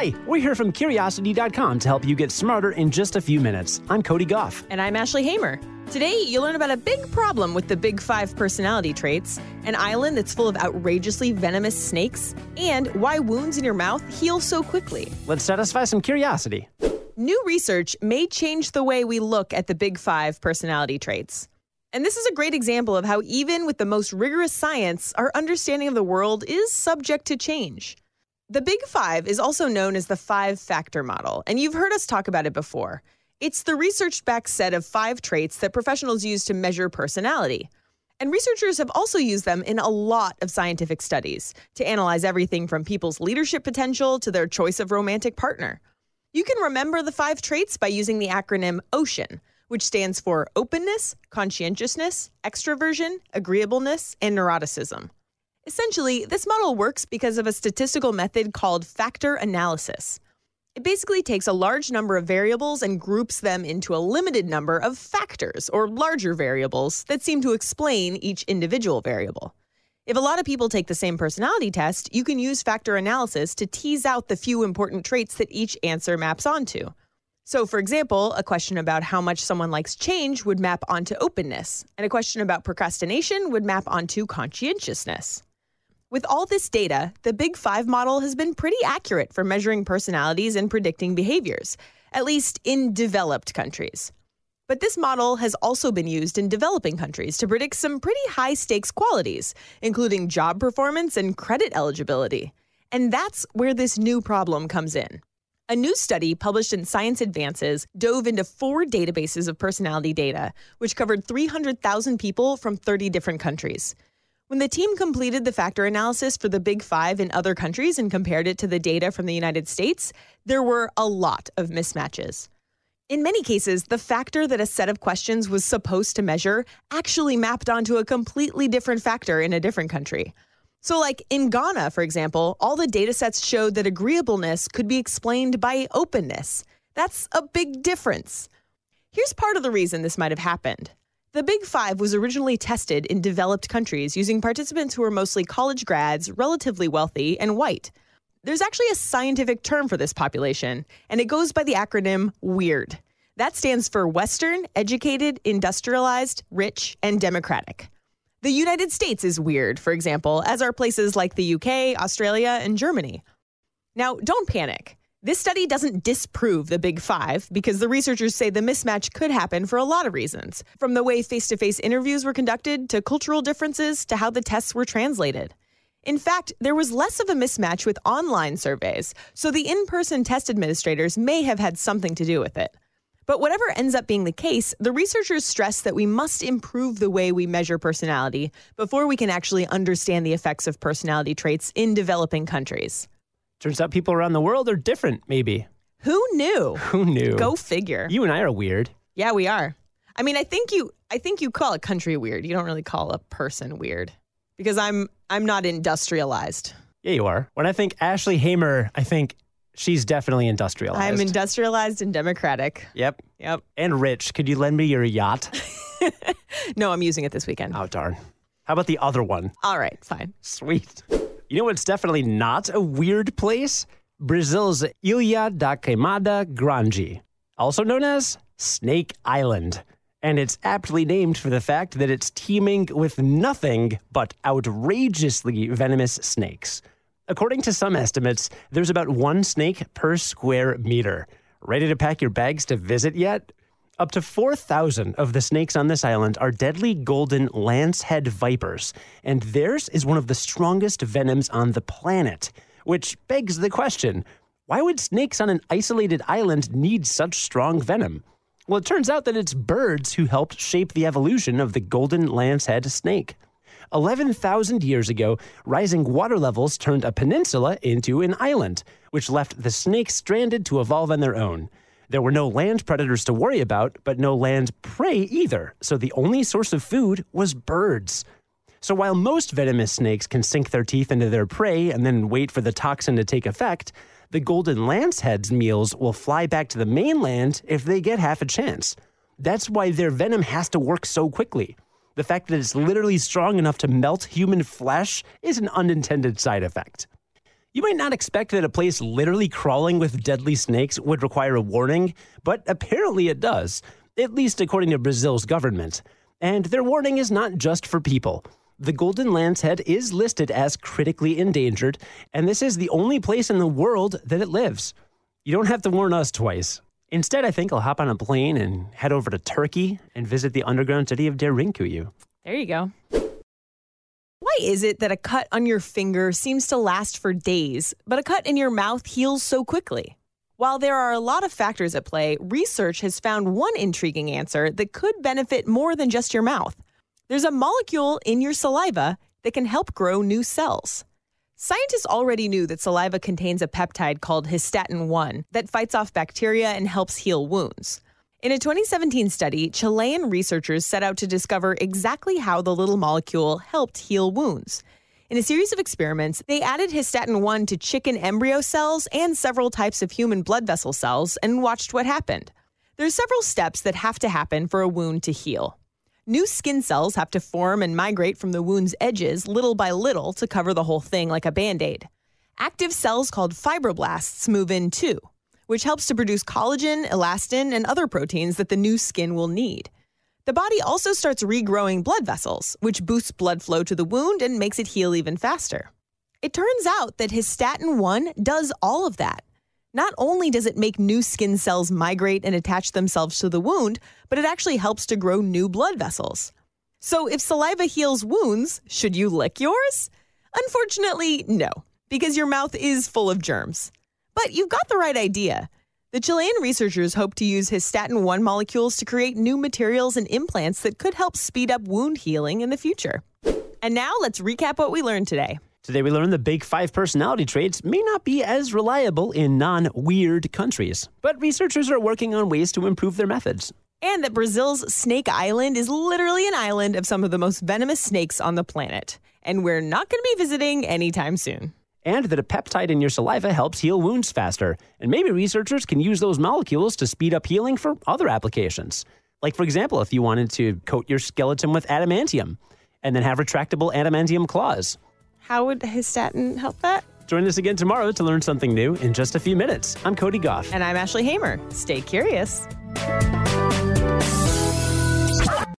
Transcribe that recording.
Hi, we're here from Curiosity.com to help you get smarter in just a few minutes. I'm Cody Gough. And I'm Ashley Hamer. Today, you'll learn about a big problem with the Big Five personality traits, an island that's full of outrageously venomous snakes, and why wounds in your mouth heal so quickly. Let's satisfy some curiosity. New research may change the way we look at the Big Five personality traits. And this is a great example of how, even with the most rigorous science, our understanding of the world is subject to change. The Big Five is also known as the five factor model, and you've heard us talk about it before. It's the research backed set of five traits that professionals use to measure personality. And researchers have also used them in a lot of scientific studies to analyze everything from people's leadership potential to their choice of romantic partner. You can remember the five traits by using the acronym OCEAN, which stands for openness, conscientiousness, extroversion, agreeableness, and neuroticism. Essentially, this model works because of a statistical method called factor analysis. It basically takes a large number of variables and groups them into a limited number of factors, or larger variables, that seem to explain each individual variable. If a lot of people take the same personality test, you can use factor analysis to tease out the few important traits that each answer maps onto. So, for example, a question about how much someone likes change would map onto openness, and a question about procrastination would map onto conscientiousness. With all this data, the Big Five model has been pretty accurate for measuring personalities and predicting behaviors, at least in developed countries. But this model has also been used in developing countries to predict some pretty high stakes qualities, including job performance and credit eligibility. And that's where this new problem comes in. A new study published in Science Advances dove into four databases of personality data, which covered 300,000 people from 30 different countries. When the team completed the factor analysis for the Big Five in other countries and compared it to the data from the United States, there were a lot of mismatches. In many cases, the factor that a set of questions was supposed to measure actually mapped onto a completely different factor in a different country. So, like in Ghana, for example, all the data sets showed that agreeableness could be explained by openness. That's a big difference. Here's part of the reason this might have happened. The Big Five was originally tested in developed countries using participants who were mostly college grads, relatively wealthy, and white. There's actually a scientific term for this population, and it goes by the acronym WEIRD. That stands for Western, Educated, Industrialized, Rich, and Democratic. The United States is weird, for example, as are places like the UK, Australia, and Germany. Now, don't panic. This study doesn't disprove the big five because the researchers say the mismatch could happen for a lot of reasons, from the way face to face interviews were conducted to cultural differences to how the tests were translated. In fact, there was less of a mismatch with online surveys, so the in person test administrators may have had something to do with it. But whatever ends up being the case, the researchers stress that we must improve the way we measure personality before we can actually understand the effects of personality traits in developing countries. Turns out people around the world are different, maybe. Who knew? Who knew? Go figure. You and I are weird. Yeah, we are. I mean, I think you I think you call a country weird. You don't really call a person weird. Because I'm I'm not industrialized. Yeah, you are. When I think Ashley Hamer, I think she's definitely industrialized. I'm industrialized and democratic. Yep. Yep. And rich. Could you lend me your yacht? no, I'm using it this weekend. Oh, darn. How about the other one? All right, fine. Sweet. You know what's definitely not a weird place? Brazil's Ilha da Queimada Grande, also known as Snake Island. And it's aptly named for the fact that it's teeming with nothing but outrageously venomous snakes. According to some estimates, there's about one snake per square meter. Ready to pack your bags to visit yet? Up to 4,000 of the snakes on this island are deadly golden lancehead vipers, and theirs is one of the strongest venoms on the planet. Which begs the question why would snakes on an isolated island need such strong venom? Well, it turns out that it's birds who helped shape the evolution of the golden lancehead snake. 11,000 years ago, rising water levels turned a peninsula into an island, which left the snakes stranded to evolve on their own. There were no land predators to worry about, but no land prey either, so the only source of food was birds. So while most venomous snakes can sink their teeth into their prey and then wait for the toxin to take effect, the golden lancehead's meals will fly back to the mainland if they get half a chance. That's why their venom has to work so quickly. The fact that it's literally strong enough to melt human flesh is an unintended side effect. You might not expect that a place literally crawling with deadly snakes would require a warning, but apparently it does, at least according to Brazil's government. And their warning is not just for people. The golden lancehead is listed as critically endangered, and this is the only place in the world that it lives. You don't have to warn us twice. Instead, I think I'll hop on a plane and head over to Turkey and visit the underground city of Derinkuyu. There you go. Why is it that a cut on your finger seems to last for days, but a cut in your mouth heals so quickly? While there are a lot of factors at play, research has found one intriguing answer that could benefit more than just your mouth. There's a molecule in your saliva that can help grow new cells. Scientists already knew that saliva contains a peptide called histatin 1 that fights off bacteria and helps heal wounds. In a 2017 study, Chilean researchers set out to discover exactly how the little molecule helped heal wounds. In a series of experiments, they added histatin 1 to chicken embryo cells and several types of human blood vessel cells and watched what happened. There are several steps that have to happen for a wound to heal. New skin cells have to form and migrate from the wound's edges little by little to cover the whole thing like a band aid. Active cells called fibroblasts move in too, which helps to produce collagen, elastin, and other proteins that the new skin will need. The body also starts regrowing blood vessels, which boosts blood flow to the wound and makes it heal even faster. It turns out that histatin 1 does all of that. Not only does it make new skin cells migrate and attach themselves to the wound, but it actually helps to grow new blood vessels. So, if saliva heals wounds, should you lick yours? Unfortunately, no, because your mouth is full of germs. But you've got the right idea. The Chilean researchers hope to use histatin 1 molecules to create new materials and implants that could help speed up wound healing in the future. And now let's recap what we learned today. Today, we learned the big five personality traits may not be as reliable in non weird countries, but researchers are working on ways to improve their methods. And that Brazil's Snake Island is literally an island of some of the most venomous snakes on the planet. And we're not going to be visiting anytime soon. And that a peptide in your saliva helps heal wounds faster. And maybe researchers can use those molecules to speed up healing for other applications. Like, for example, if you wanted to coat your skeleton with adamantium and then have retractable adamantium claws. How would histatin help that? Join us again tomorrow to learn something new in just a few minutes. I'm Cody Gough. And I'm Ashley Hamer. Stay curious.